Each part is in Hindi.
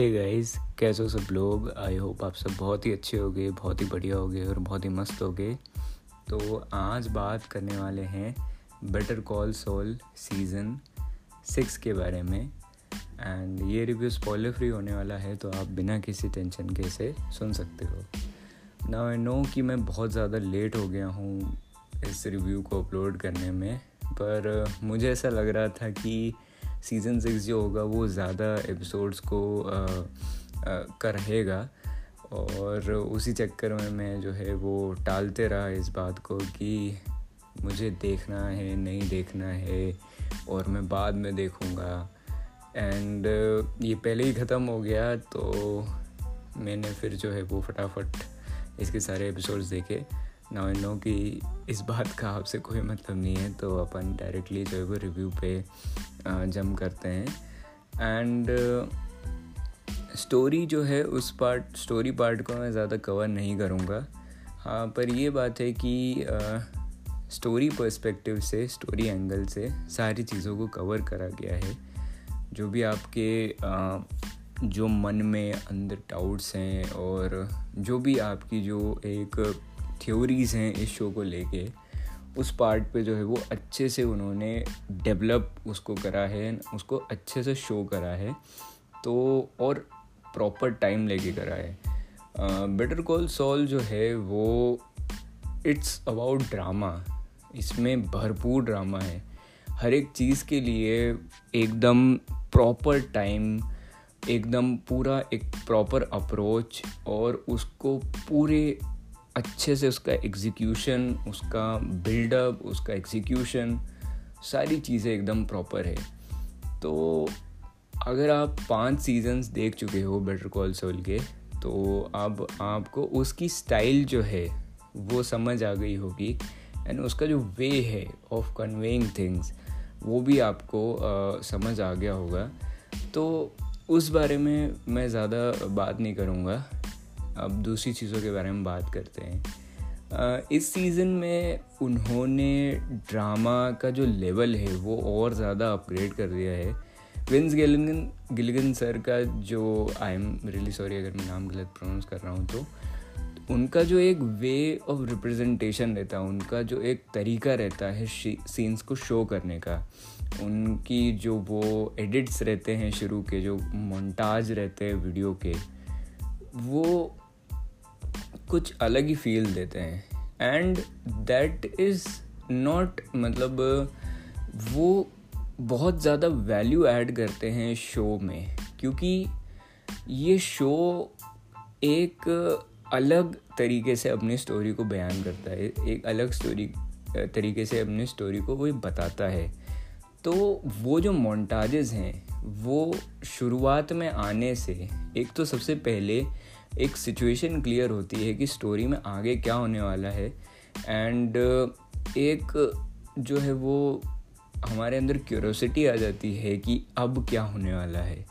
हे गाइस कैसे हो सब लोग? आई होप आप सब बहुत ही अच्छे होगे, बहुत ही बढ़िया होगे और बहुत ही मस्त होगे। तो आज बात करने वाले हैं better call Saul season six के बारे में। एंड ये रिव्यू स्पॉइलर फ्री होने वाला है तो आप बिना किसी टेंशन के इसे सुन सकते हो। ना आई नो कि मैं बहुत ज़्यादा लेट हो गया हूँ इस रिव्यू को अपलोड करने में, पर मुझे ऐसा लग रहा था कि सीज़न सिक्स जो होगा वो ज़्यादा एपिसोड्स को आ, आ, रहेगा और उसी चक्कर में मैं जो है वो टालते रहा इस बात को कि मुझे देखना है नहीं देखना है और मैं बाद में देखूँगा। एंड ये पहले ही ख़त्म हो गया तो मैंने फिर जो है वो फटाफट इसके सारे एपिसोड्स देखे। ना आई नो कि इस बात का आपसे कोई मतलब नहीं है तो अपन डायरेक्टली जो है वो रिव्यू पे जम करते हैं। एंड स्टोरी जो है उस पार्ट स्टोरी पार्ट को मैं ज़्यादा कवर नहीं करूँगा। हाँ पर ये बात है कि स्टोरी पर्सपेक्टिव से स्टोरी एंगल से सारी चीज़ों को कवर करा गया है। जो भी आपके आ, जो मन में अंदर डाउट्स हैं और जो भी आपकी जो एक थ्योरीज़ हैं इस शो को लेके, उस पार्ट पे जो है वो अच्छे से उन्होंने डेवलप उसको करा है, उसको अच्छे से शो करा है तो और प्रॉपर टाइम लेके करा है। बेटर कॉल सॉल जो है वो इट्स अबाउट ड्रामा इसमें भरपूर ड्रामा है। हर एक चीज़ के लिए एकदम प्रॉपर टाइम एकदम पूरा एक प्रॉपर अप्रोच और उसको पूरे अच्छे से उसका एग्जीक्यूशन उसका बिल्डअप उसका एग्जीक्यूशन सारी चीज़ें एकदम प्रॉपर है। तो अगर आप पाँच सीजन्स देख चुके हो बेटर कॉल सोल के तो अब आपको उसकी स्टाइल जो है वो समझ आ गई होगी। एंड उसका जो वे है ऑफ़ कन्वेइंग थिंग्स वो भी आपको आ, समझ आ गया होगा। तो उस बारे में मैं ज़्यादा बात नहीं करूँगा। अब दूसरी चीज़ों के बारे में बात करते हैं। इस सीज़न में उन्होंने ड्रामा का जो लेवल है, वो और ज़्यादा अपग्रेड कर दिया है। विंस गिलगन गिलगन सर का जो आई एम रियली सॉरी अगर मैं नाम गलत प्रोनाउंस कर रहा हूँ तो उनका जो एक वे ऑफ़ रिप्रेजेंटेशन रहता है, उनका जो एक तरीका रहता है सीन्स को शो करने का। उनकी जो वो एडिट्स रहते हैं शुरू के, जो मोन्टाज रहते हैं वीडियो के, वो कुछ अलग ही फील देते हैं। एंड दैट इज़ नॉट मतलब वो बहुत ज़्यादा वैल्यू ऐड करते हैं शो में। क्योंकि ये शो एक अलग तरीके से अपनी स्टोरी को बयान करता है। एक अलग स्टोरी तरीके से अपनी स्टोरी को वो बताता है। तो वो जो मोन्टाजेस हैं, वो शुरुआत में आने से, एक तो सबसे पहले एक सिचुएशन क्लियर होती है कि स्टोरी में आगे क्या होने वाला है। एंड एक जो है वो हमारे अंदर क्यूरोसिटी आ जाती है कि अब क्या होने वाला है।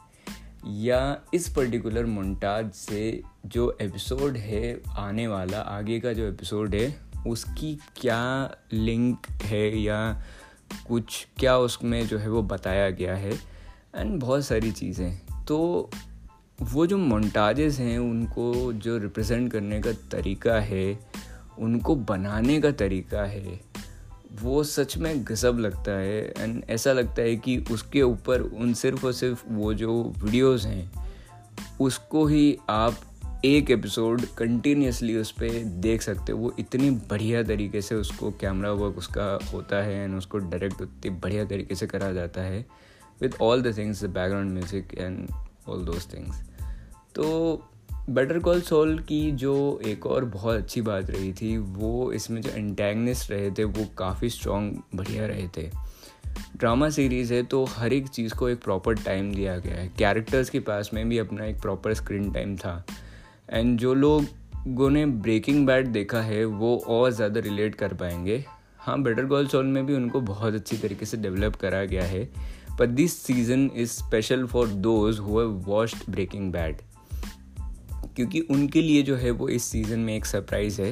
या इस पर्टिकुलर मोन्टाज से जो एपिसोड है, आने वाला, आगे का जो एपिसोड है, उसकी क्या लिंक है या कुछ क्या उसमें जो है वो बताया गया है। एंड बहुत सारी चीज़ें। तो वो जो मोन्टाजेस हैं, उनको जो रिप्रेजेंट करने का तरीका है, उनको बनाने का तरीका है, वो सच में गजब लगता है। एंड ऐसा लगता है कि उसके ऊपर उन सिर्फ़ और सिर्फ़ वो जो वीडियोस हैं, उसको ही आप एक एपिसोड कंटिन्यूसली उस पर देख सकते हो। वो इतनी बढ़िया तरीके से उसको कैमरा वर्क उसका होता है एंड उसको डायरेक्ट उतनी बढ़िया तरीके से करा जाता है। With all the things the background music and all those things तो बेटर कॉल सोल की जो एक और बहुत अच्छी बात रही थी, वो इसमें जो एंटेगनिस्ट रहे थे, वो काफ़ी स्ट्रॉन्ग बढ़िया रहे थे। ड्रामा सीरीज़ है तो हर एक चीज़ को एक प्रॉपर टाइम दिया गया है। कैरेक्टर्स के पास में भी अपना एक प्रॉपर स्क्रीन टाइम था। एंड जो लोगों ने ब्रेकिंग बैड देखा है, वो और ज़्यादा रिलेट कर पाएँगे। हाँ बेटर कॉल सोल में भी उनको बहुत अच्छी तरीके से डेवलप करा गया है। पर this season is special for those who watched Breaking Bad क्योंकि उनके लिए जो है वो इस सीज़न में एक सरप्राइज़ है।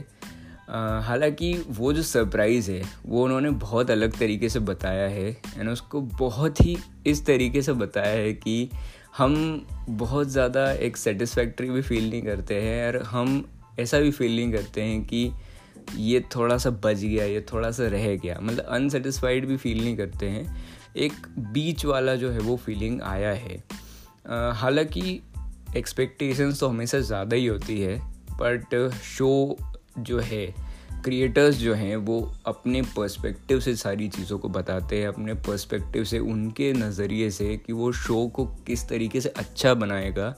हालाँकि वो जो सरप्राइज़ है, वो उन्होंने बहुत अलग तरीके से बताया है एंड उसको बहुत ही इस तरीके से बताया है कि हम बहुत ज़्यादा एक सेटिस्फैक्ट्री भी फील नहीं करते हैं और हम ऐसा भी फील नहीं करते हैं कि ये थोड़ा सा बच गया, ये थोड़ा सा रह गया। मतलब अनसेटिस्फाइड भी फील नहीं करते हैं। एक बीच वाला जो है वो फीलिंग आया है। हालाँकि एक्सपेक्टेशंस तो हमेशा ज़्यादा ही होती है बट शो जो है क्रिएटर्स जो हैं, वो अपने पर्सपेक्टिव से सारी चीज़ों को बताते हैं, अपने पर्सपेक्टिव से, उनके नज़रिए से कि वो शो को किस तरीके से अच्छा बनाएगा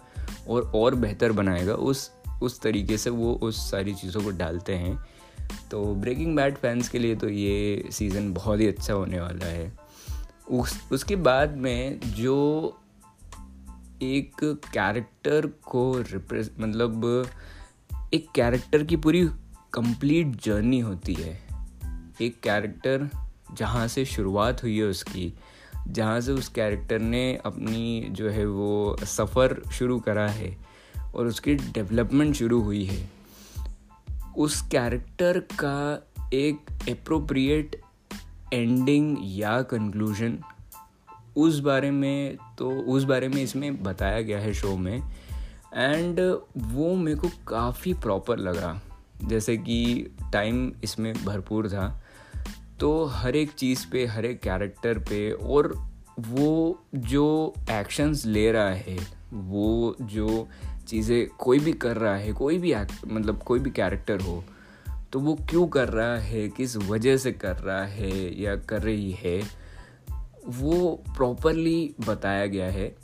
और और बेहतर बनाएगा, उस उस तरीके से वो उस सारी चीज़ों को डालते हैं। तो ब्रेकिंग बैड फैंस के लिए तो ये सीज़न बहुत ही अच्छा होने वाला है। उस, उसके बाद में जो एक कैरेक्टर को रिप्रेज मतलब एक कैरेक्टर की पूरी कंप्लीट जर्नी होती है। एक कैरेक्टर जहाँ से शुरुआत हुई है उसकी, जहाँ से उस कैरेक्टर ने अपनी जो है वो सफ़र शुरू करा है और उसकी डेवलपमेंट शुरू हुई है। उस कैरेक्टर का एक अप्रोप्रिएट एंडिंग या कंक्लूजन उस बारे में तो उस बारे में इसमें बताया गया है शो में। एंड वो मेरे को काफ़ी प्रॉपर लगा। जैसे कि टाइम इसमें भरपूर था। तो हर एक चीज़ पे, हर एक कैरेक्टर पे और वो जो एक्शंस ले रहा है, वो जो चीज़ें कोई भी कर रहा है, कोई भी एक्ट मतलब कोई भी कैरेक्टर हो तो वो क्यों कर रहा है, किस वजह से कर रहा है या कर रही है वो प्रॉपरली बताया गया है।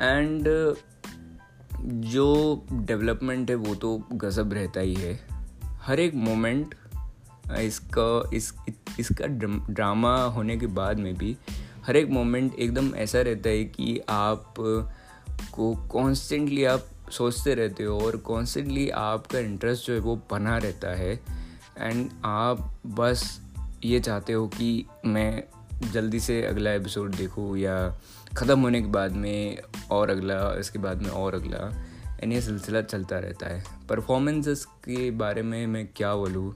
एंड जो डेवलपमेंट है वो तो गज़ब रहता ही है। हर एक मोमेंट इसका, इस, इसका ड्रामा होने के बाद में भी हर एक मोमेंट एकदम ऐसा रहता है कि आप को कॉन्स्टेंटली आप सोचते रहते हो और कॉन्स्टेंटली आपका इंटरेस्ट जो है वो बना रहता है। एंड आप बस ये चाहते हो कि मैं जल्दी से अगला एपिसोड देखूँ या ख़त्म होने के बाद में और अगला, इसके बाद में और अगला। एंड ये सिलसिला चलता रहता है। परफॉर्मेंसेस के बारे में मैं क्या बोलूँ?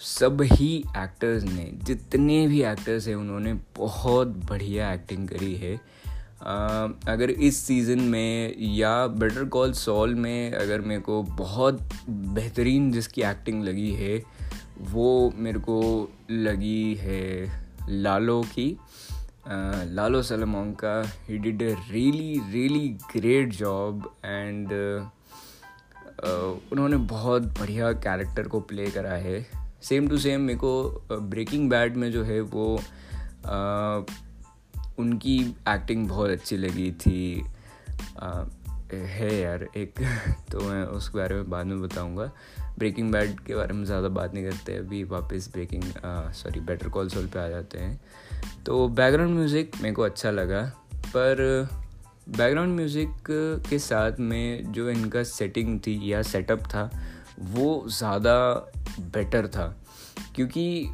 सब ही एक्टर्स ने, जितने भी एक्टर्स हैं, उन्होंने बहुत बढ़िया एक्टिंग करी है। अगर इस सीज़न में या बेटर कॉल सॉल में अगर मेरे को बहुत बेहतरीन जिसकी एक्टिंग लगी है, वो मेरे को लगी है लालो की लालो सलमोंग का ही did a really really great job and उन्होंने बहुत बढ़िया कैरेक्टर को प्ले करा है। सेम टू सेम मेरे को ब्रेकिंग बैड में जो है वो uh, उनकी एक्टिंग बहुत अच्छी लगी थी। आ, है यार एक तो मैं उसके बारे में बाद में बताऊँगा। ब्रेकिंग बैड के बारे में ज़्यादा बात नहीं करते, अभी वापस Breaking sorry Better Call Saul पे आ जाते हैं। तो बैकग्राउंड म्यूज़िक मेरे को अच्छा लगा, पर बैकग्राउंड म्यूज़िक के साथ में जो इनका सेटिंग थी या सेटअप था, वो ज़्यादा बेटर था। क्योंकि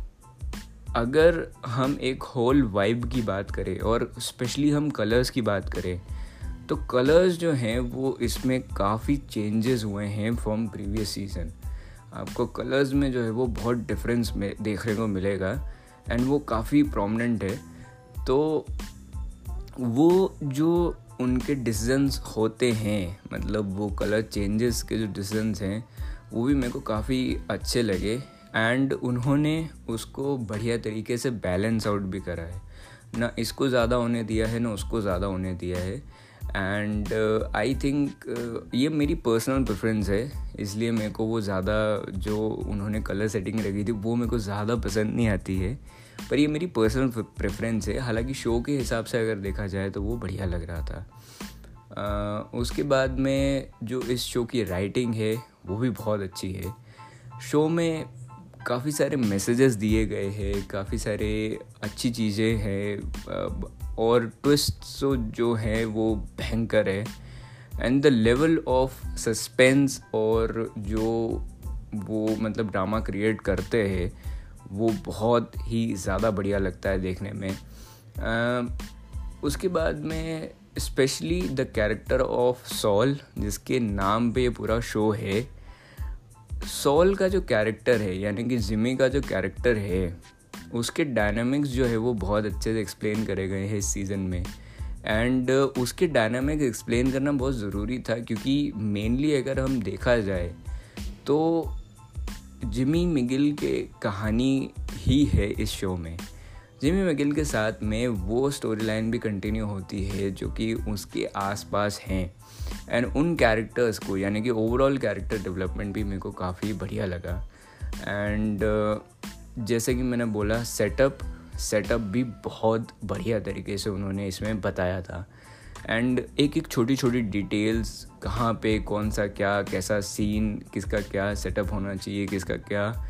अगर हम एक होल वाइब की बात करें और स्पेशली हम कलर्स की बात करें तो कलर्स जो हैं वो इसमें काफ़ी चेंजेस हुए हैं फ्रॉम प्रीवियस सीज़न आपको कलर्स में जो है वो बहुत डिफरेंस में देखने को मिलेगा एंड वो काफ़ी प्रोमिनेंट है। तो वो जो उनके डिसीजंस होते हैं मतलब वो कलर चेंजेस के जो डिसीजंस हैं, वो भी मेरे को काफ़ी अच्छे लगे एंड उन्होंने उसको बढ़िया तरीके से बैलेंस आउट भी करा है। ना इसको ज़्यादा होने दिया है, ना उसको ज़्यादा होने दिया है। एंड आई थिंक ये मेरी पर्सनल प्रेफरेंस है इसलिए मेरे को वो ज़्यादा जो उन्होंने कलर सेटिंग रखी थी वो मेरे को ज़्यादा पसंद नहीं आती है। पर ये मेरी पर्सनल प्रेफरेंस है हालाँकि शो के हिसाब से अगर देखा जाए तो वो बढ़िया लग रहा था। uh, उसके बाद में जो इस शो की राइटिंग है वो भी बहुत अच्छी है। शो में काफ़ी सारे मैसेजेस दिए गए हैं काफ़ी सारे अच्छी चीज़ें हैं और ट्विस्ट जो है वो भयंकर है. And the level of suspense और जो वो मतलब ड्रामा क्रिएट करते हैं वो बहुत ही ज़्यादा बढ़िया लगता है देखने में. Uh, उसके बाद में specially the character of Saul जिसके नाम पे ये पूरा शो है. सॉल का जो कैरेक्टर है यानी कि जिमी का जो कैरेक्टर है उसके डायनामिक्स जो है वो बहुत अच्छे से एक्सप्लेन करे गए हैं इस सीज़न में। एंड उसके डायनामिक एक्सप्लेन करना बहुत ज़रूरी था क्योंकि मेनली अगर हम देखा जाए तो जिमी मिगिल के कहानी ही है इस शो में। जिमी मिगिल के साथ में वो स्टोरी लाइन भी कंटिन्यू होती है जो कि उसके आसपास हैं। एंड उन कैरेक्टर्स को यानी कि ओवरऑल कैरेक्टर डेवलपमेंट भी मेरे को काफ़ी बढ़िया लगा। एंड uh, जैसे कि मैंने बोला सेटअप सेटअप भी बहुत बढ़िया तरीके से उन्होंने इसमें बताया था। एंड एक एक छोटी छोटी डिटेल्स कहाँ पे कौन सा क्या, कैसा सीन किसका क्या सेटअप होना चाहिए, किसका क्या,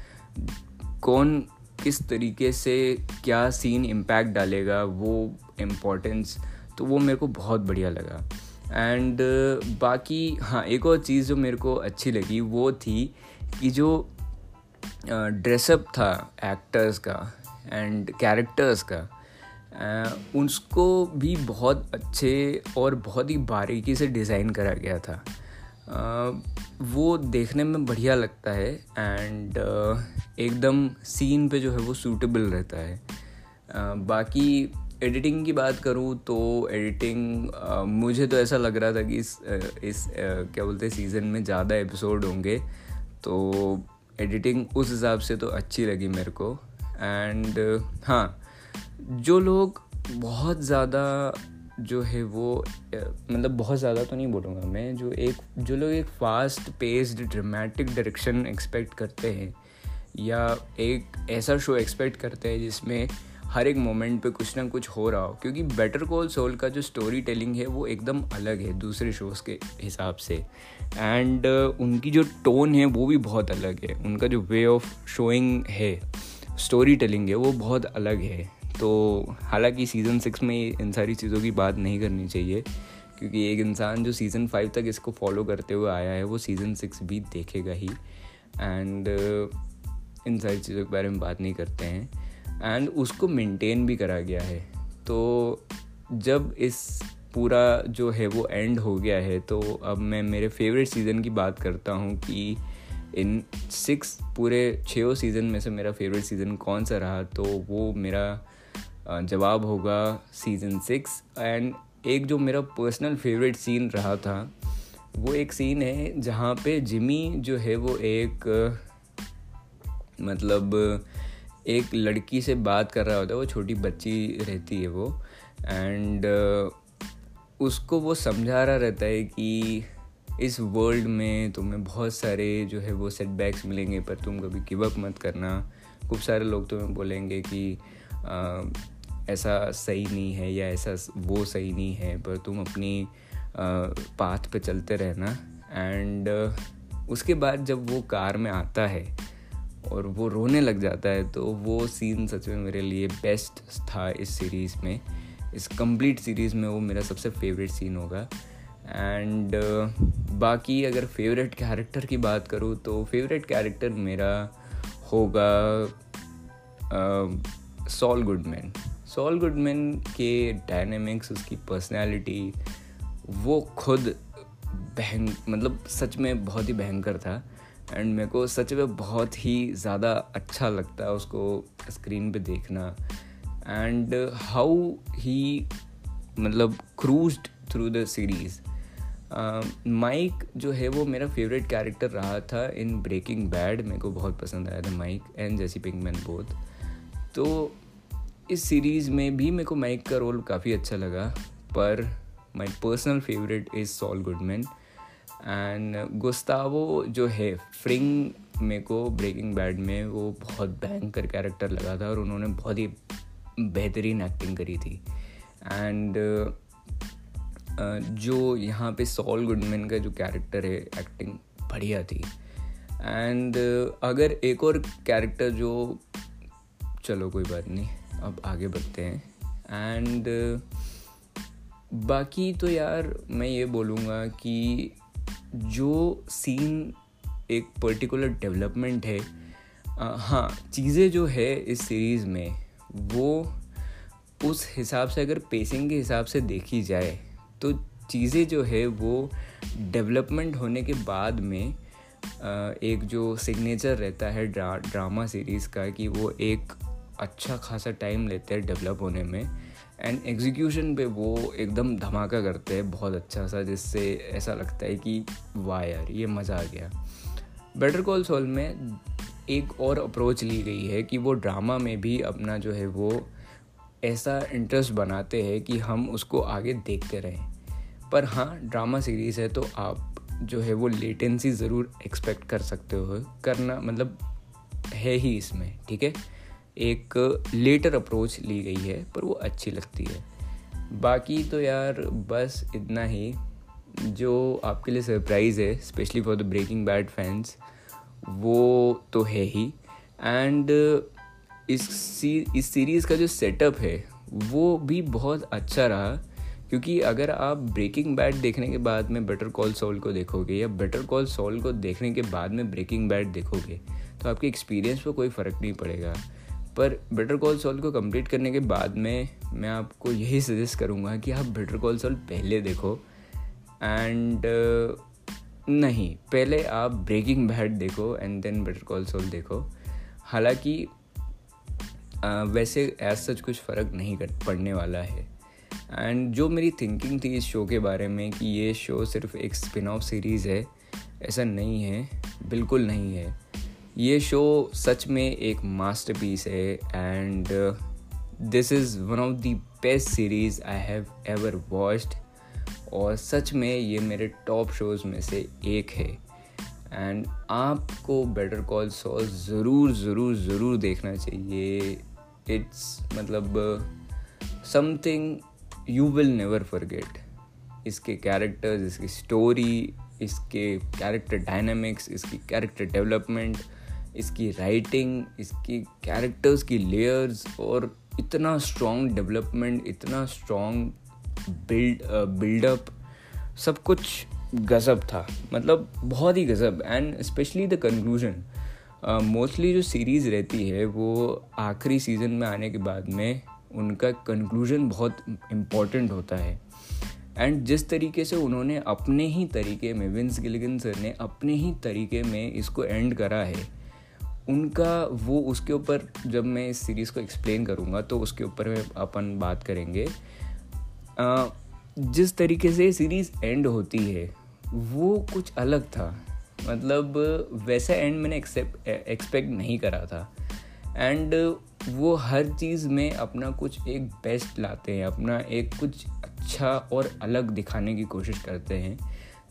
कौन, किस तरीके से क्या सीन इम्पैक्ट डालेगा, वो इम्पोर्टेंस तो वो मेरे को बहुत बढ़िया लगा। एंड बाकी हाँ एक और चीज़ जो मेरे को अच्छी लगी, वो थी कि जो ड्रेसअप था एक्टर्स का एंड कैरेक्टर्स का। uh, उसको भी बहुत अच्छे और बहुत ही बारीकी से डिज़ाइन करा गया था। uh, वो देखने में बढ़िया लगता है एंड uh, एकदम सीन पे जो है वो सूटेबल रहता है। बाकी एडिटिंग की बात करूँ तो एडिटिंग मुझे तो ऐसा लग रहा था कि इस इस क्या बोलते हैं सीज़न में ज़्यादा एपिसोड होंगे। तो एडिटिंग उस हिसाब से तो अच्छी लगी मेरे को। एंड हाँ जो लोग बहुत ज़्यादा जो है वो मतलब बहुत ज़्यादा तो नहीं बोलूँगा मैं, जो एक, जो लोग एक fast paced dramatic direction expect करते हैं, या एक ऐसा शो एक्सपेक्ट करते हैं जिसमें हर एक मोमेंट पे कुछ ना कुछ हो रहा हो क्योंकि बेटर कॉल सोल का जो स्टोरी टेलिंग है वो एकदम अलग है दूसरे शोज़ के हिसाब से। एंड uh, उनकी जो टोन है वो भी बहुत अलग है। उनका जो वे ऑफ़ शोइंग है स्टोरी टेलिंग है वो बहुत अलग है। तो हालाँकि सीज़न सिक्स में इन सारी चीज़ों की बात नहीं करनी चाहिए क्योंकि एक इंसान जो सीज़न फाइव तक इसको फॉलो करते हुए आया है वो सीज़न सिक्स भी देखेगा ही। एंड uh, इन सारी चीज़ों के बारे में बात नहीं करते हैं। एंड उसको मेंटेन भी करा गया है। तो जब इस पूरा जो है वो एंड हो गया है तो अब मैं मेरे फेवरेट सीज़न की बात करता हूँ कि इन सिक्स पूरे छः सीज़न में से मेरा फेवरेट सीज़न कौन सा रहा तो वो मेरा जवाब होगा सीज़न सिक्स एंड एक जो मेरा पर्सनल फेवरेट सीन रहा था, वो एक सीन है जहाँ पे जिमी जो है वो एक मतलब एक लड़की से बात कर रहा होता है वो छोटी बच्ची रहती है वो एंड uh, उसको वो समझा रहा रहता है कि इस वर्ल्ड में तुम्हें बहुत सारे जो है वो सेटबैक्स मिलेंगे पर तुम कभी गिव अप मत करना। खूब सारे लोग तुम्हें बोलेंगे कि आ, uh, ऐसा सही नहीं है या ऐसा वो सही नहीं है पर तुम अपनी पाथ uh, पे चलते रहना। एंड उसके बाद जब वो कार में आता है और वो रोने लग जाता है तो वो सीन सच में मेरे लिए बेस्ट था इस सीरीज़ में। इस कंप्लीट सीरीज़ में वो मेरा सबसे फेवरेट सीन होगा। एंड uh, बाकी अगर फेवरेट कैरेक्टर की बात करूँ तो फेवरेट कैरेक्टर मेरा होगा सॉल गुडमैन सॉल गुडमैन के डायनेमिक्स उसकी पर्सनैलिटी वो खुद बहन मतलब सच में बहुत ही भयंकर था। एंड मेरे को सच में बहुत ही ज़्यादा अच्छा लगता है उसको स्क्रीन पे देखना। एंड हाउ ही मतलब cruise through the series Mike जो है वो मेरा फेवरेट कैरेक्टर रहा था इन ब्रेकिंग बैड मेरे को बहुत पसंद आया था Mike and Jesse Pinkman both तो इस सीरीज़ में भी मेरे को माइक का रोल काफ़ी अच्छा लगा, पर my personal favourite is Saul Goodman and Gustavo जो है फ्रिंग मेरे को ब्रेकिंग बैड में वो बहुत भयंकर कैरेक्टर लगा था और उन्होंने बहुत ही बेहतरीन एक्टिंग करी थी। एंड जो यहाँ पे सॉल गुडमैन का जो कैरेक्टर है एक्टिंग बढ़िया थी। एंड अगर एक और कैरेक्टर जो, चलो कोई बात नहीं, अब आगे बढ़ते हैं। एंड बाकी तो यार मैं ये बोलूँगा कि जो सीन एक पर्टिकुलर डेवलपमेंट है आ, हाँ चीज़ें जो है इस सीरीज़ में वो उस हिसाब से अगर पेसिंग के हिसाब से देखी जाए तो चीज़ें जो है वो डेवलपमेंट होने के बाद में एक जो सिग्नेचर रहता है ड्रा ड्रामा सीरीज़ का कि वो एक अच्छा खासा टाइम लेते हैं डेवलप होने में एंड एग्जीक्यूशन पे वो एकदम धमाका करते हैं, बहुत अच्छा सा, जिससे ऐसा लगता है कि, वाह यार, ये मज़ा आ गया. बेटर कॉल सॉल्व में एक और अप्रोच ली गई है कि वो ड्रामा में भी अपना जो है वो ऐसा इंटरेस्ट बनाते हैं कि हम उसको आगे देखते रहें। पर हाँ ड्रामा सीरीज़ है तो आप जो है वो लेटेंसी ज़रूर एक्सपेक्ट कर सकते हो। करना मतलब है ही इसमें, ठीक है? एक लेटर अप्रोच ली गई है, पर वो अच्छी लगती है। बाकी तो यार, बस इतना ही। जो आपके लिए सरप्राइज़ है specially for the Breaking Bad fans वो तो है ही। एंड इस सी, इस सीरीज़ का जो सेटअप है, वो भी बहुत अच्छा रहा। क्योंकि अगर आप ब्रेकिंग बैड देखने के बाद में बेटर कॉल सोल को देखोगे, या बेटर कॉल सोल को देखने के बाद में ब्रेकिंग बैड देखोगे तो आपके एक्सपीरियंस पर कोई फ़र्क नहीं पड़ेगा। पर बेटर कॉल सॉल्व को कंप्लीट करने के बाद में मैं आपको यही सजेस्ट करूँगा कि आप बेटर कॉल सॉल पहले देखो एंड uh, नहीं पहले आप ब्रेकिंग बैड देखो and then Better Call Saul देखो। हालाँकि uh, वैसे एज सच कुछ फ़र्क नहीं कर पड़ने वाला है। एंड जो मेरी थिंकिंग थी इस शो के बारे में कि ये शो सिर्फ़ एक स्पिन ऑफ़ सीरीज़ है ऐसा नहीं है बिल्कुल नहीं है। ये शो सच में एक मास्टरपीस है and this is one of the best series I have ever watched और सच में ये मेरे टॉप शोज़ में से एक है। एंड आपको बेटर कॉल सॉल ज़रूर ज़रूर ज़रूर देखना चाहिए। इट्स मतलब something you will never forget इसके कैरेक्टर्स इसकी स्टोरी इसके कैरेक्टर डायनामिक्स इसकी कैरेक्टर डेवलपमेंट इसकी राइटिंग इसकी कैरेक्टर्स की लेयर्स और इतना स्ट्रॉन्ग डेवलपमेंट इतना स्ट्रॉन्ग बिल्ड बिल्डअप सब कुछ गज़ब था। मतलब बहुत ही गज़ब। And specially the conclusion mostly जो सीरीज़ रहती है, वो आखिरी सीज़न में आने के बाद में उनका कंक्लूजन बहुत इंपॉर्टेंट होता है। एंड जिस तरीके से उन्होंने अपने ही तरीके में विंस गिलिगन सर ने अपने ही तरीके में इसको एंड करा है उनका वो उसके ऊपर जब मैं इस सीरीज़ को एक्सप्लेन करूँगा तो उसके ऊपर में अपन बात करेंगे। आ, जिस तरीके से सीरीज़ एंड होती है वो कुछ अलग था। मतलब वैसा एंड मैंने एक्सपेक्ट नहीं करा था। एंड वो हर चीज़ में अपना कुछ एक बेस्ट लाते हैं अपना एक कुछ अच्छा और अलग दिखाने की कोशिश करते हैं।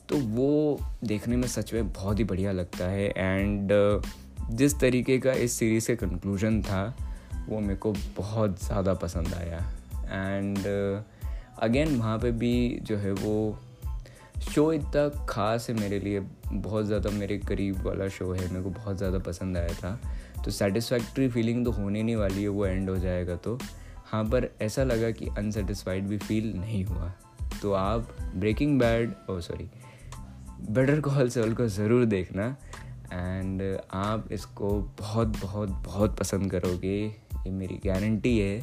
तो वो देखने में सच में बहुत ही बढ़िया लगता है। एंड जिस तरीके का इस सीरीज़ का कंक्लूजन था, वो मेरे को बहुत ज़्यादा पसंद आया। एंड अगेन वहाँ पे भी जो है वो शो इतना ख़ास है मेरे लिए। बहुत ज़्यादा मेरे करीब वाला शो है, मेरे को बहुत ज़्यादा पसंद आया था। तो सेटिस्फैक्ट्री फीलिंग तो होने नहीं वाली है, वो एंड हो जाएगा तो। हाँ पर ऐसा लगा कि अनसेटिस्फाइड भी फील नहीं हुआ। तो आप Breaking Bad oh sorry Better Call Saul को ज़रूर देखना। एंड आप इसको बहुत बहुत बहुत पसंद करोगे। ये मेरी गारंटी है।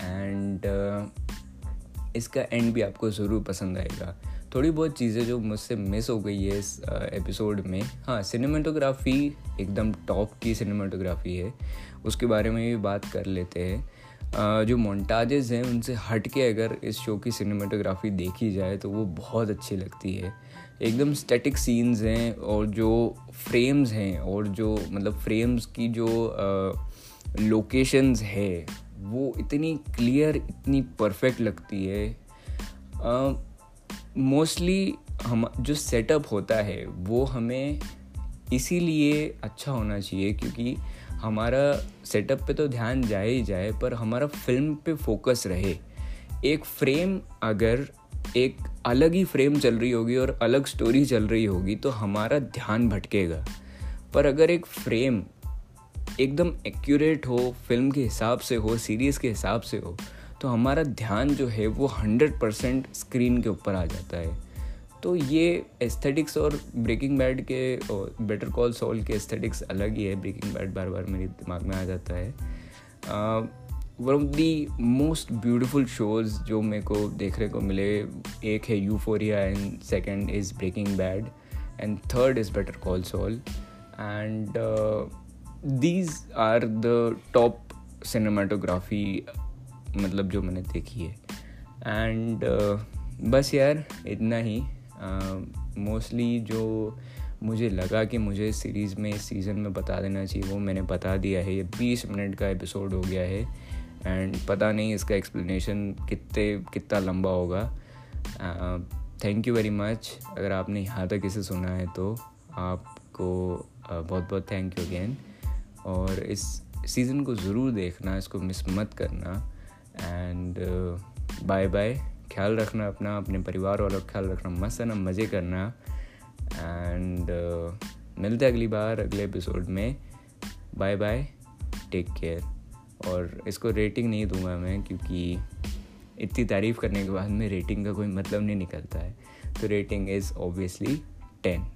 एंड uh, इसका एंड भी आपको ज़रूर पसंद आएगा। थोड़ी बहुत चीज़ें जो मुझसे मिस हो गई है इस एपिसोड uh, में। हाँ सिनेमाटोग्राफी एकदम टॉप की सिनेमाटोग्राफी है। उसके बारे में भी बात कर लेते हैं। Uh, जो मोन्टाजेज हैं उनसे हट के अगर इस शो की सिनेमाटोग्राफी देखी जाए तो वो बहुत अच्छी लगती है। एकदम स्टैटिक सीन्स हैं और जो फ्रेम्स हैं और जो मतलब फ्रेम्स की जो लोकेशंस है, वो इतनी क्लियर इतनी परफेक्ट लगती है। मोस्टली हम, जो सेटअप होता है, वो हमें इसीलिए अच्छा होना चाहिए क्योंकि हमारा सेटअप पे तो ध्यान जाए ही जाए, पर हमारा फ़िल्म पे फोकस रहे। एक फ्रेम अगर एक अलग ही फ्रेम चल रही होगी और अलग स्टोरी चल रही होगी तो हमारा ध्यान भटकेगा। पर अगर एक फ्रेम एकदम एक्यूरेट हो फ़िल्म के हिसाब से हो सीरीज़ के हिसाब से हो तो हमारा ध्यान जो है वो हंड्रेड परसेंट स्क्रीन के ऊपर आ जाता है। तो ये एस्थेटिक्स और ब्रेकिंग बैड के बेटर कॉल सॉल के एस्थेटिक्स अलग ही है। ब्रेकिंग बैड बार बार मेरे दिमाग में आ जाता है। One of the most beautiful shows जो मेरे को देखने को मिले एक है Euphoria and second is Breaking Bad and third is Better Call Saul and these are the top cinematography मतलब जो मैंने देखी है। एंड uh, बस यार इतना ही। मोस्टली uh, जो मुझे लगा कि मुझे सीरीज़ में इस सीज़न में बता देना चाहिए वो मैंने बता दिया है। ये बीस मिनट का एपिसोड हो गया है। एंड पता नहीं इसका एक्सप्लेनेशन कितने कितना लंबा होगा। थैंक यू वेरी मच अगर आपने यहाँ तक इसे सुना है तो आपको बहुत बहुत थैंक यू अगेन और इस सीज़न को ज़रूर देखना इसको मिस मत करना। एंड बाय बाय ख्याल रखना अपना अपने परिवार वालों का ख्याल रखना मस्त ना मज़े करना। एंड uh, मिलते अगली बार अगले एपिसोड में। बाय बाय टेक केयर और इसको रेटिंग नहीं दूँगा मैं, क्योंकि इतनी तारीफ़ करने के बाद में रेटिंग का कोई मतलब नहीं निकलता है। तो रेटिंग इज़ ऑब्वियसली टेन